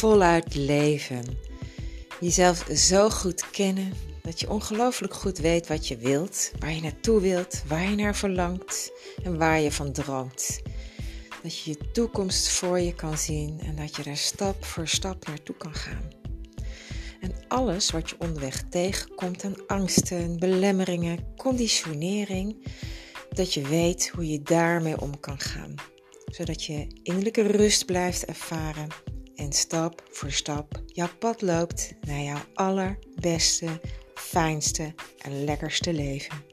voluit leven. Jezelf zo goed kennen dat je ongelooflijk goed weet wat je wilt, waar je naartoe wilt, waar je naar verlangt en waar je van droomt. Dat je je toekomst voor je kan zien en dat je er stap voor stap naartoe kan gaan. En alles wat je onderweg tegenkomt aan angsten, belemmeringen, conditionering, dat je weet hoe je daarmee om kan gaan. Zodat je innerlijke rust blijft ervaren en stap voor stap jouw pad loopt naar jouw allerbeste, fijnste en lekkerste leven.